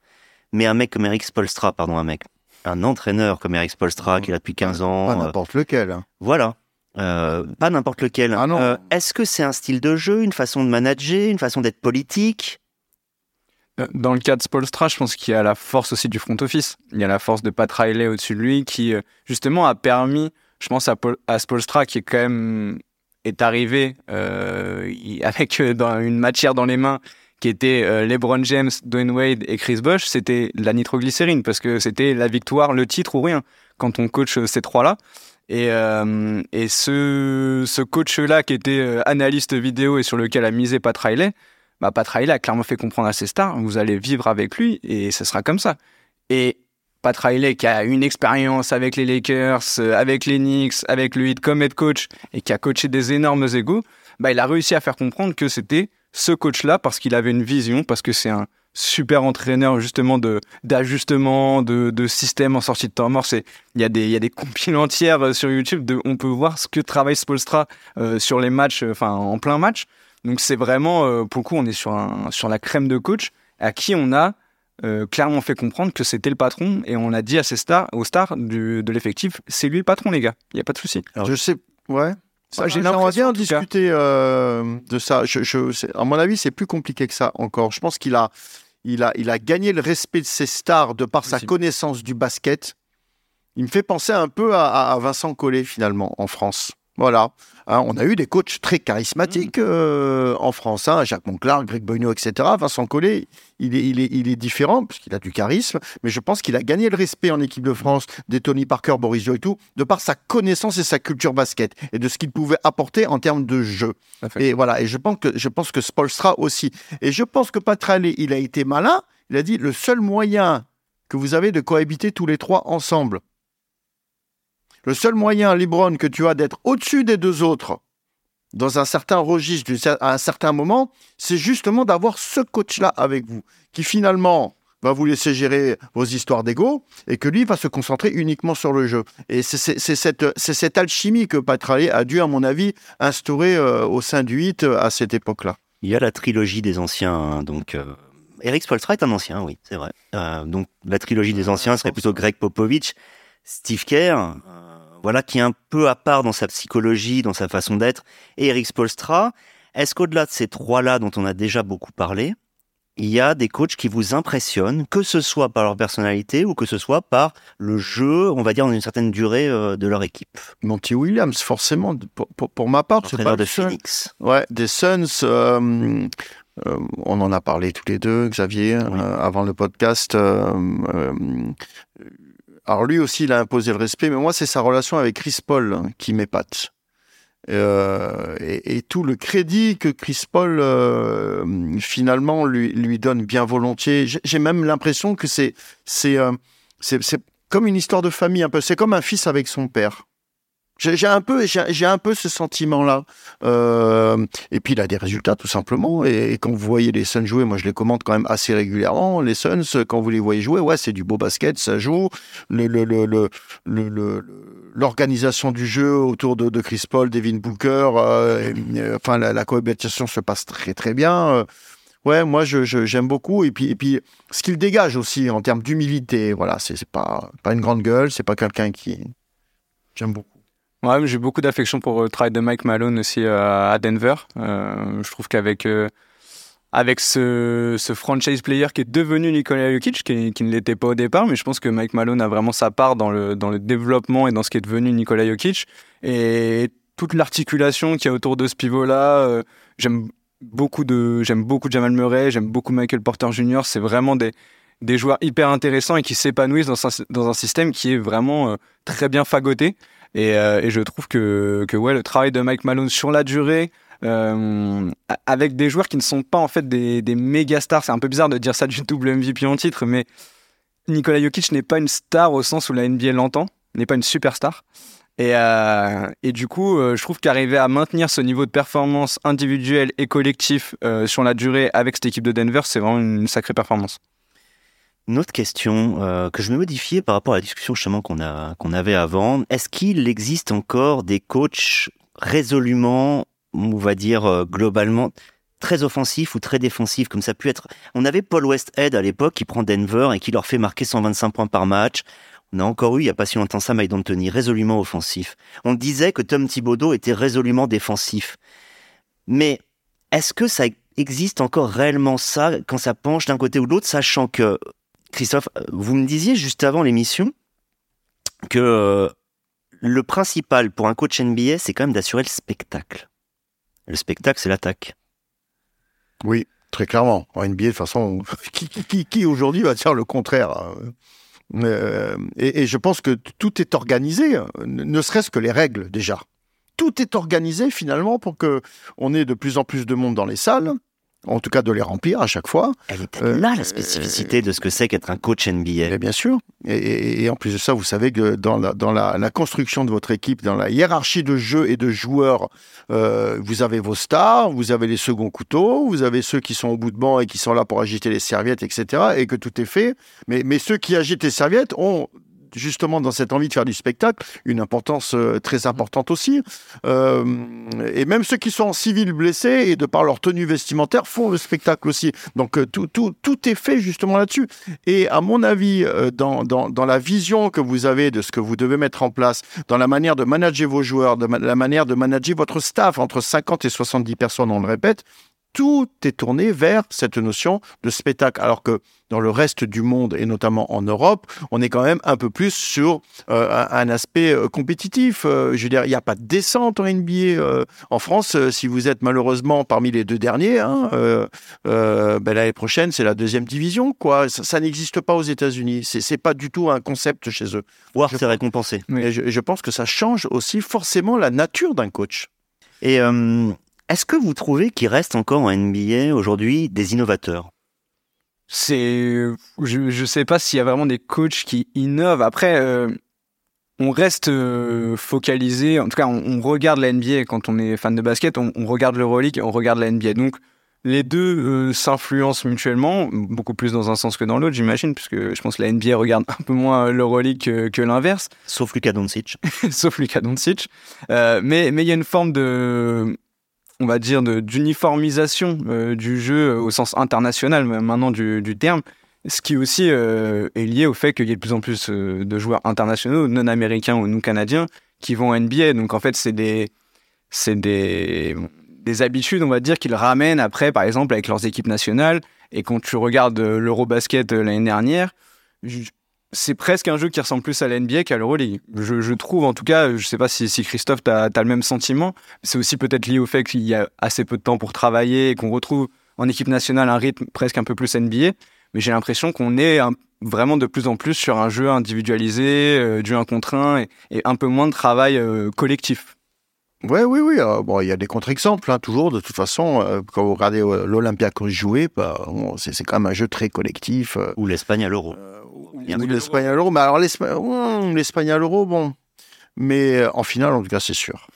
Mais un mec comme Eric Spolstra, pardon, un mec, un entraîneur comme Eric Spolstra, qui est là depuis 15 ans. Pas euh, n'importe lequel. Hein. Voilà. Euh, pas n'importe lequel. Ah non. Euh, Est-ce que c'est un style de jeu, une façon de manager, une façon d'être politique? Euh, dans le cas de Spolstra, je pense qu'il y a la force aussi du front office. Il y a la force de Pat Riley au-dessus de lui qui, justement, a permis, je pense à, Paul, à Spolstra qui est quand même est arrivé euh, avec dans une matière dans les mains qui était euh, LeBron James, Dwayne Wade et Chris Bosh, c'était la nitroglycérine parce que c'était la victoire, le titre ou rien quand on coach euh, ces trois-là. Et, euh, ce coach-là qui était analyste vidéo et sur lequel a misé Pat Riley, bah Pat Riley a clairement fait comprendre à ses stars, vous allez vivre avec lui et ce sera comme ça. Et Pat Riley qui a une expérience avec les Lakers, avec les Knicks, avec le Heat comme head coach et qui a coaché des énormes égaux, bah il a réussi à faire comprendre que c'était ce coach-là parce qu'il avait une vision, parce que c'est un super entraîneur justement de d'ajustement, de, de système en sortie de temps mort. Il y a des il y a des compiles entières euh, sur YouTube. De, on peut voir ce que travaille Spolstra euh, sur les matchs, euh, enfin en plein match. Donc c'est vraiment pour le coup on est sur un sur la crème de coach à qui on a clairement fait comprendre que c'était le patron et on a dit à ses stars aux stars du, de l'effectif c'est lui le patron les gars. Il y a pas de souci. Alors je sais ouais. Bah, J'aimerais bien discuter euh, de ça. Je, je, à mon avis, c'est plus compliqué que ça encore. Je pense qu'il a, il a, il a gagné le respect de ses stars de par sa connaissance du basket. Il me fait penser un peu à, à Vincent Collet finalement en France. Voilà. Hein, on a eu des coachs très charismatiques mm. euh, en France. Hein, Jacques Monclar, Greg Boyneau, etc. Vincent Collet, il est, il est, il est différent, puisqu'il a du charisme, mais je pense qu'il a gagné le respect en équipe de France des Tony Parker, Boris et tout, de par sa connaissance et sa culture basket, et de ce qu'il pouvait apporter en termes de jeu. Et voilà, et je pense que, je pense que Spolstra aussi. Et je pense que Patralé, il a été malin, il a dit, le seul moyen que vous avez de cohabiter tous les trois ensemble, le seul moyen, Libron, que tu as d'être au-dessus des deux autres, dans un certain registre, à un certain moment, c'est justement d'avoir ce coach-là avec vous, qui finalement va vous laisser gérer vos histoires d'ego et que lui va se concentrer uniquement sur le jeu. Et c'est cette, cette, alchimie que Patralé a dû, à mon avis, instaurer euh, au sein du 8 euh, à cette époque-là. Il y a la trilogie des anciens, hein, donc euh, Eric Spolstra est un ancien, oui, c'est vrai. donc la trilogie des anciens serait plutôt Greg Popovich, Steve Kerr, voilà, qui est un peu à part dans sa psychologie, dans sa façon d'être, et Eric Spolstra. Est-ce qu'au-delà de ces trois-là dont on a déjà beaucoup parlé, il y a des coachs qui vous impressionnent, que ce soit par leur personnalité ou que ce soit par le jeu, on va dire, dans une certaine durée euh, de leur équipe? Monty Williams, forcément, pour, ma part, c'est pas de Phoenix. Ouais, des Suns. Euh, euh, on en a parlé tous les deux, Xavier, avant le podcast alors lui aussi, il a imposé le respect, mais moi, c'est sa relation avec Chris Paul qui m'épate. Euh, et, tout le crédit que Chris Paul euh, finalement lui, lui donne bien volontiers. J'ai même l'impression que c'est euh, c'est c'est comme une histoire de famille un peu. C'est comme un fils avec son père. J'ai un peu, j'ai un peu ce sentiment-là. Euh, et puis il a des résultats tout simplement. Et, quand vous voyez les Suns jouer, moi je les commente quand même assez régulièrement. Les Suns, quand vous les voyez jouer, ouais, c'est du beau basket, ça joue. Le, le, le, le, l'organisation du jeu autour de, Chris Paul, Devin Booker, euh, enfin la, la, cohabitation se passe très très bien. Ouais, moi je j'aime beaucoup et puis et puis ce qu'il dégage aussi en termes d'humilité, voilà, c'est pas pas une grande gueule, c'est pas quelqu'un qui j'aime beaucoup. Ouais, j'ai beaucoup d'affection pour le travail de Mike Malone aussi euh, à Denver. Euh, je trouve qu'avec euh, avec ce, ce, franchise player qui est devenu Nikola Jokic, qui, qui ne l'était pas au départ, mais je pense que Mike Malone a vraiment sa part dans le, dans le développement et dans ce qui est devenu Nikola Jokic. Et toute l'articulation qu'il y a autour de ce pivot-là, euh, j'aime beaucoup beaucoup Jamal Murray, j'aime beaucoup Michael Porter Jr. C'est vraiment des, des joueurs hyper intéressants et qui s'épanouissent dans, dans, un système qui est vraiment euh, très bien fagoté. Et, euh, et, je trouve que, ouais, le travail de Mike Malone sur la durée, euh, avec des joueurs qui ne sont pas en fait des, méga stars. C'est un peu bizarre de dire ça du double MVP en titre, mais Nikola Jokic n'est pas une star au sens où la NBA l'entend, n'est pas une superstar. Et, euh, du coup, je trouve qu'arriver à maintenir ce niveau de performance individuelle et collectif sur la durée avec cette équipe de Denver, c'est vraiment une sacrée performance. Une autre question euh, que je vais modifier par rapport à la discussion justement qu'on a qu'on avait avant. Est-ce qu'il existe encore des coachs résolument on va dire euh, globalement très offensif ou très défensif comme ça pu être? On avait Paul Westhead à l'époque qui prend Denver et qui leur fait marquer 125 points par match. On a encore eu, il n'y a pas si longtemps ça, Mike D'Antoni, résolument offensif. On disait que Tom Thibodeau était résolument défensif. Mais est-ce que ça existe encore réellement ça quand ça penche d'un côté ou de l'autre, sachant que, Christophe, vous me disiez juste avant l'émission que euh, le principal pour un coach NBA, c'est quand même d'assurer le spectacle. Le spectacle, c'est l'attaque. Oui, très clairement. En NBA, de toute façon, qui, aujourd'hui va dire le contraire euh, et, je pense que tout est organisé, ne serait-ce que les règles déjà. Tout est organisé finalement pour que on ait de plus en plus de monde dans les salles, en tout cas de les remplir à chaque fois. Elle est peut-être là la spécificité de ce que c'est qu'être un coach NBA. Et bien sûr. Et, et, et, en plus de ça, vous savez que dans, la, dans la, la, construction de votre équipe, dans la hiérarchie de jeu et de joueurs, euh, vous avez vos stars, vous avez les seconds couteaux, vous avez ceux qui sont au bout de banc et qui sont là pour agiter les serviettes, etc. Et que tout est fait. Mais, mais ceux qui agitent les serviettes ont justement dans cette envie de faire du spectacle une importance euh, très importante aussi. Euh, et même ceux qui sont en civil blessés et de par leur tenue vestimentaire font le spectacle aussi. Donc euh, tout, tout, tout est fait justement là-dessus. Et à mon avis, euh, dans, dans, dans, la vision que vous avez de ce que vous devez mettre en place, dans la manière de manager vos joueurs, de la manière de manager votre staff entre 50 et 70 personnes, on le répète, tout est tourné vers cette notion de spectacle. Alors que dans le reste du monde, et notamment en Europe, on est quand même un peu plus sur euh, un, aspect euh, compétitif. Euh, je veux dire, il n'y a pas de descente en NBA. Euh, en France, si vous êtes malheureusement parmi les deux derniers, hein, ben, l'année prochaine, c'est la deuxième division. quoi. Ça, ça n'existe pas aux États-Unis. C'est pas du tout un concept chez eux. Voir, c'est récompensé. Et je, je, pense que ça change aussi forcément la nature d'un coach. Et est-ce que vous trouvez qu'il reste encore en NBA aujourd'hui des innovateurs? C'est, je ne sais pas s'il y a vraiment des coachs qui innovent. Après, euh, on reste euh, focalisé. En tout cas, on, on, regarde la NBA quand on est fan de basket. On, on regarde l'Euroleague et on regarde la NBA. Donc, les deux euh, s'influencent mutuellement, beaucoup plus dans un sens que dans l'autre, j'imagine, puisque je pense que la NBA regarde un peu moins l'Euroleague que, que l'inverse. Sauf Luka Doncic. Sauf Luka Doncic. Euh, mais mais il y a une forme de on va dire, d'uniformisation euh, du jeu euh, au sens international maintenant du, terme, ce qui aussi euh, est lié au fait qu'il y ait de plus en plus de joueurs internationaux, non américains ou non canadiens, qui vont en NBA. Donc en fait, c'est des, des, des habitudes, on va dire, qu'ils ramènent après, par exemple, avec leurs équipes nationales. Et quand tu regardes l'Eurobasket l'année dernière, c'est presque un jeu qui ressemble plus à la NBA qu'à l'Euroleague. Je, je, trouve, en tout cas, je sais pas si, Christophe, tu le même sentiment. C'est aussi peut-être lié au fait qu'il y a assez peu de temps pour travailler et qu'on retrouve en équipe nationale un rythme presque un peu plus NBA. Mais j'ai l'impression qu'on est vraiment de plus en plus sur un jeu individualisé, euh, du 1 contre 1 et, et, un peu moins de travail euh, collectif. Ouais, oui, oui. Euh, bon, il y a des contre-exemples, hein, toujours. De toute façon, euh, quand vous regardez euh, l'Olympiakos jouer, bah, bon, c'est quand même un jeu très collectif. Euh, ou l'Espagne à l'Euro. ou l'Espagne à l'Euro. Mais alors, l'Espagne à l'Euro, bon. Mais en finale, en tout cas, c'est sûr.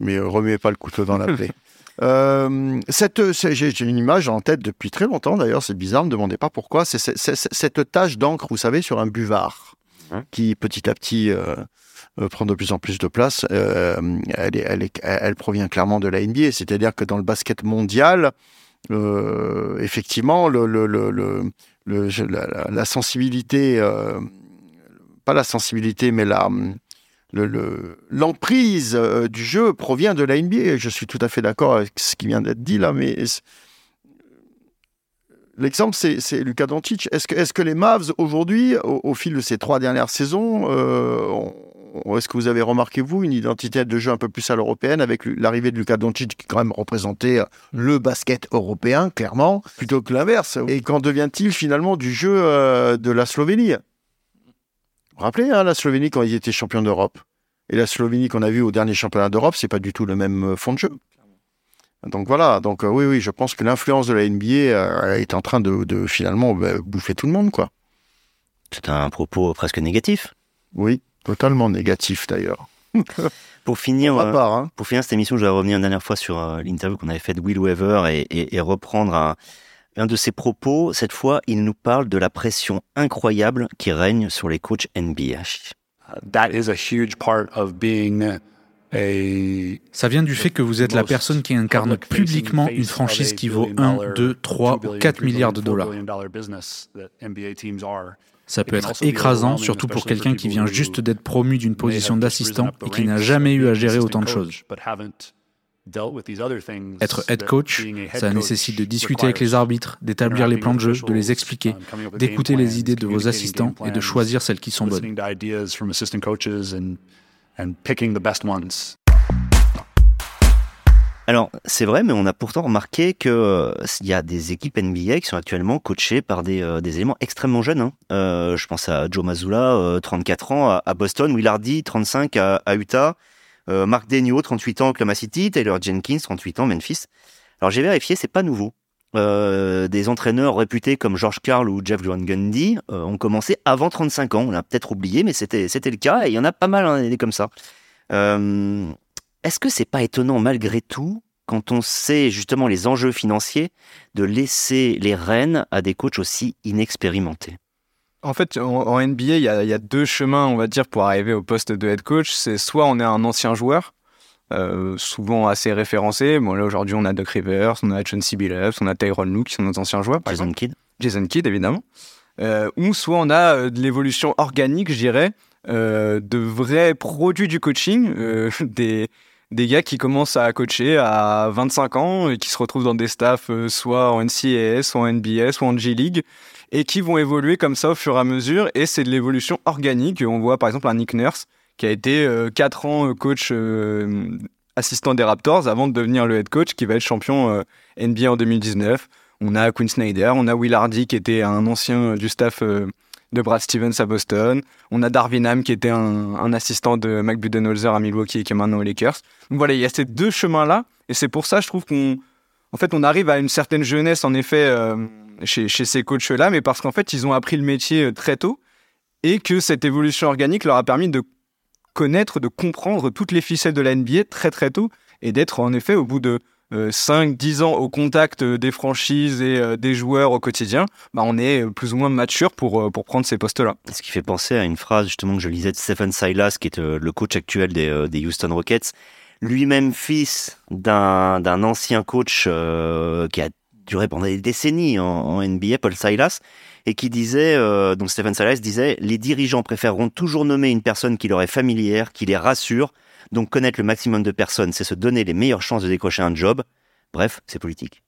Mais remuez pas le couteau dans la plaie. Euh, cette, j'ai une image en tête depuis très longtemps d'ailleurs, c'est bizarre, ne me demandez pas pourquoi. C'est cette tache d'encre, vous savez, sur un buvard, hein? Qui petit à petit euh, euh, prend de plus en plus de place. Euh, elle, provient clairement de la NBA, c'est-à-dire que dans le basket mondial, effectivement, la, sensibilité, pas la sensibilité, mais l'emprise le, du jeu provient de la NBA. Je suis tout à fait d'accord avec ce qui vient d'être dit là, mais l'exemple, c'est Luka Doncic. Est-ce que, les Mavs, aujourd'hui, au, fil de ces trois dernières saisons, euh, est-ce que vous avez remarqué, vous, une identité de jeu un peu plus à l'européenne avec l'arrivée de Luka Doncic qui quand même représentait euh, le basket européen, clairement, plutôt que l'inverse? Et qu'en devient-il finalement du jeu euh, de la Slovénie? Vous vous rappelez, hein, la Slovénie quand ils étaient champions d'Europe? Et la Slovénie qu'on a vue au dernier championnat d'Europe, c'est pas du tout le même fond de jeu. Donc voilà, donc euh, oui, oui, je pense que l'influence de la NBA euh, est en train de, finalement bah, bouffer tout le monde, quoi. C'est un propos presque négatif. Oui, totalement négatif d'ailleurs. pour finir, euh, hein. pour finir cette émission, je vais revenir une dernière fois sur l'interview qu'on avait faite de Will Weaver et, reprendre un, un, de ses propos. Cette fois, il nous parle de la pression incroyable qui règne sur les coachs NBA. That is a huge part of being ça vient du fait que vous êtes la personne qui incarne publiquement une franchise qui vaut 1, 2, 3 ou 4 milliards de dollars. Ça peut être écrasant, surtout pour quelqu'un qui vient juste d'être promu d'une position d'assistant et qui n'a jamais eu à gérer autant de choses. Être head coach, ça nécessite de discuter avec les arbitres, d'établir les plans de jeu, de les expliquer, d'écouter les idées de vos assistants et de choisir celles qui sont bonnes. Alors, c'est vrai, mais on a pourtant remarqué qu'il euh, y a des équipes NBA qui sont actuellement coachées par des, euh, éléments extrêmement jeunes. Hein. Euh, je pense à Joe Mazzulla, 34 ans, à, Boston, Will Hardy, 35 à, Utah, Mark Denio, 38 ans, Oklahoma City, Taylor Jenkins, 38 ans, Memphis. Alors, j'ai vérifié, c'est pas nouveau. Des entraîneurs réputés comme George Carl ou Jeff Van Gundy ont commencé avant 35 ans. On l'a peut-être oublié, mais c'était le cas et il y en a pas mal hein, comme ça. Euh, est-ce que c'est pas étonnant malgré tout, quand on sait justement les enjeux financiers, de laisser les rênes à des coachs aussi inexpérimentés? En fait, en, NBA, il y, a, deux chemins, on va dire, pour arriver au poste de head coach. C'est soit on est un ancien joueur, euh, souvent assez référencé. Bon, là, aujourd'hui, on a Doc Rivers, on a Chauncey Billups, on a Tyrone Lue, qui sont nos anciens joueurs. Jason Kidd. Jason Kidd, évidemment. Euh, ou soit on a euh, de l'évolution organique, je dirais, de vrais produits du coaching, des, des gars qui commencent à coacher à 25 ans et qui se retrouvent dans des staffs soit en NCAS, soit en NBA, soit en G-League et qui vont évoluer comme ça au fur et à mesure et c'est de l'évolution organique. On voit par exemple un Nick Nurse qui a été 4 euh, ans euh, coach assistant des Raptors avant de devenir le head coach qui va être champion NBA en 2019. On a Quinn Snyder, on a Will Hardy qui était un ancien du staff de Brad Stevens à Boston. On a Darvin Ham qui était un, assistant de Mac Budenholzer à Milwaukee et qui est maintenant aux Lakers. Donc voilà, il y a ces deux chemins-là. Et c'est pour ça, je trouve qu'on en fait, on arrive à une certaine jeunesse, en effet, euh, chez, ces coachs-là, mais parce qu'en fait, ils ont appris le métier euh, très tôt et que cette évolution organique leur a permis de connaître, de comprendre toutes les ficelles de la NBA très très tôt et d'être en effet au bout de 5-10 euh, ans au contact euh, des franchises et euh, des joueurs au quotidien, bah on est plus ou moins mature pour, pour prendre ces postes-là. Ce qui fait penser à une phrase justement que je lisais de Stephen Silas, qui est le coach actuel des, des Houston Rockets, lui-même fils d'un ancien coach qui a duré pendant des décennies en, NBA, Paul Silas, et qui disait, donc Stephen Silas disait, les dirigeants préféreront toujours nommer une personne qui leur est familière, qui les rassure, donc connaître le maximum de personnes, c'est se donner les meilleures chances de décrocher un job. Bref, c'est politique.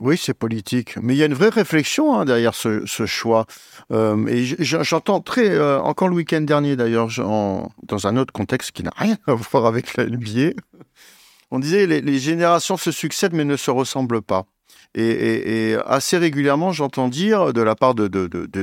Oui, c'est politique. Mais il y a une vraie réflexion hein, derrière ce, choix. Euh, et j'entends très, euh, encore le week-end dernier d'ailleurs, dans un autre contexte qui n'a rien à voir avec la NBA, on disait les générations se succèdent mais ne se ressemblent pas. Et, assez régulièrement, j'entends dire de la part de,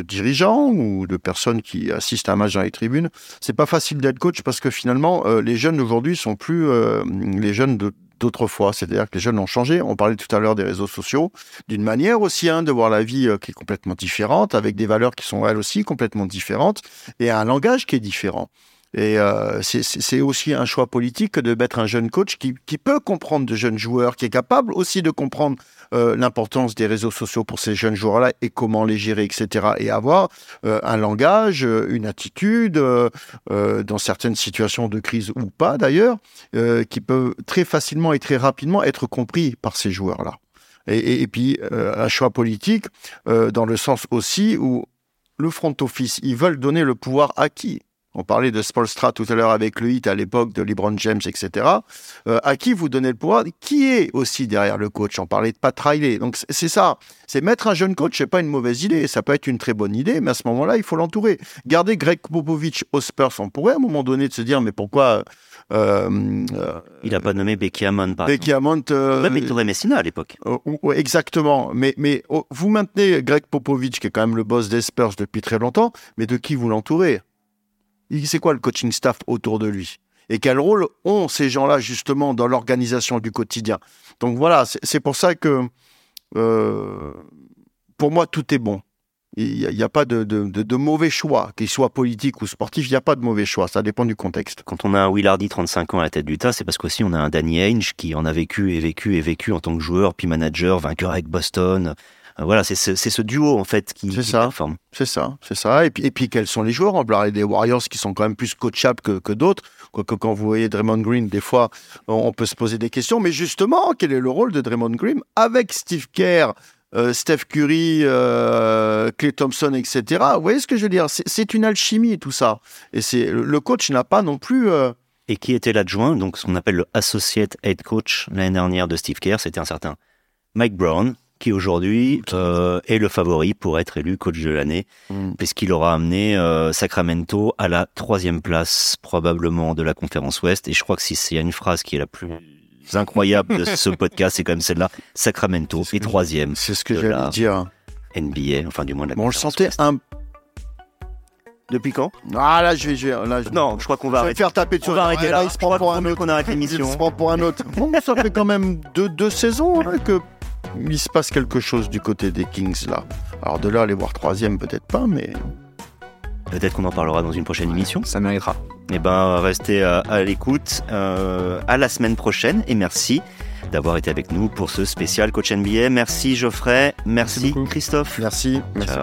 dirigeants ou de personnes qui assistent à un match dans les tribunes, c'est pas facile d'être coach parce que finalement, euh, les jeunes d'aujourd'hui sont plus euh, les jeunes d'autrefois. C'est-à-dire que les jeunes ont changé. On parlait tout à l'heure des réseaux sociaux, d'une manière aussi hein, de voir la vie euh, qui est complètement différente, avec des valeurs qui sont elles aussi complètement différentes, et un langage qui est différent. Et euh, c'est aussi un choix politique de mettre un jeune coach qui, qui, peut comprendre de jeunes joueurs, qui est capable aussi de comprendre euh, l'importance des réseaux sociaux pour ces jeunes joueurs-là et comment les gérer, etc. Et avoir euh, un langage, euh, une attitude, euh, euh, dans certaines situations de crise ou pas d'ailleurs, qui peut très facilement et très rapidement être compris par ces joueurs-là. Et, et, et, puis un choix politique dans le sens aussi où le front office, ils veulent donner le pouvoir à qui? On parlait de Spolstra tout à l'heure avec le hit à l'époque de LeBron James, etc. Euh, à qui vous donnez le pouvoir? Qui est aussi derrière le coach? On parlait de Pat Riley. Donc c'est ça. C'est mettre un jeune coach, c'est pas une mauvaise idée. Ça peut être une très bonne idée, mais à ce moment-là, il faut l'entourer. Garder Greg Popovich aux Spurs, on pourrait à un moment donné de se dire, mais pourquoi euh, euh, il n'a pas nommé Becky Hammond, par Becky Hammond. Hector Messina à l'époque. exactement. Mais, mais oh, vous maintenez Greg Popovich, qui est quand même le boss des Spurs depuis très longtemps, mais de qui vous l'entourez? C'est quoi le coaching staff autour de lui? Et quel rôle ont ces gens-là justement dans l'organisation du quotidien? Donc voilà, c'est pour ça que euh, pour moi tout est bon. Il n'y a, pas de, mauvais choix, qu'il soit politique ou sportif, il n'y a pas de mauvais choix, ça dépend du contexte. Quand on a un Will Hardy, 35 ans à la tête du tas, c'est parce qu'aussi on a un Danny Ainge qui en a vécu et vécu et vécu en tant que joueur, puis manager, vainqueur avec Boston, voilà, c'est ce, duo en fait qui, qui ça. performe. C'est ça, c'est ça. Et puis, et puis quels sont les joueurs On parlait des Warriors qui sont quand même plus coachables que, que d'autres. Quoique quand vous voyez Draymond Green, des fois, on peut se poser des questions. Mais justement, quel est le rôle de Draymond Green avec Steve Kerr euh, Steph Curry, euh, Clay Thompson, etc. Vous voyez ce que je veux dire? C'est une alchimie tout ça. Et c'est le coach n'a pas non plus. Et qui était l'adjoint, donc ce qu'on appelle le associate head coach l'année dernière de Steve Kerr, c'était un certain Mike Brown, qui aujourd'hui euh, est le favori pour être élu coach de l'année, mm. puisqu'il aura amené euh, Sacramento à la troisième place probablement de la conférence Ouest. Et je crois que si c'est une phrase qui est la plus incroyable de ce podcast, c'est quand même celle-là. Sacramento est troisième. C'est ce que j'allais dire. NBA, enfin du moins de la bon, on le sentait un depuis quand? Ah là, je vais, je là, Non, je crois qu'on va arrêter. faire taper On va arrêter là. Il se prend pour un autre. qu'on arrête l'émission. Il se prend pour un autre. Bon, ça fait quand même deux, deux saisons hein, que il se passe quelque chose du côté des Kings là. Alors de là, aller voir troisième, peut-être pas, mais. Peut-être qu'on en parlera dans une prochaine émission. Ça méritera. Eh ben, restez à, l'écoute. Euh, à la semaine prochaine et merci d'avoir été avec nous pour ce spécial Coach NBA. Merci Geoffrey, merci, Christophe. Merci. merci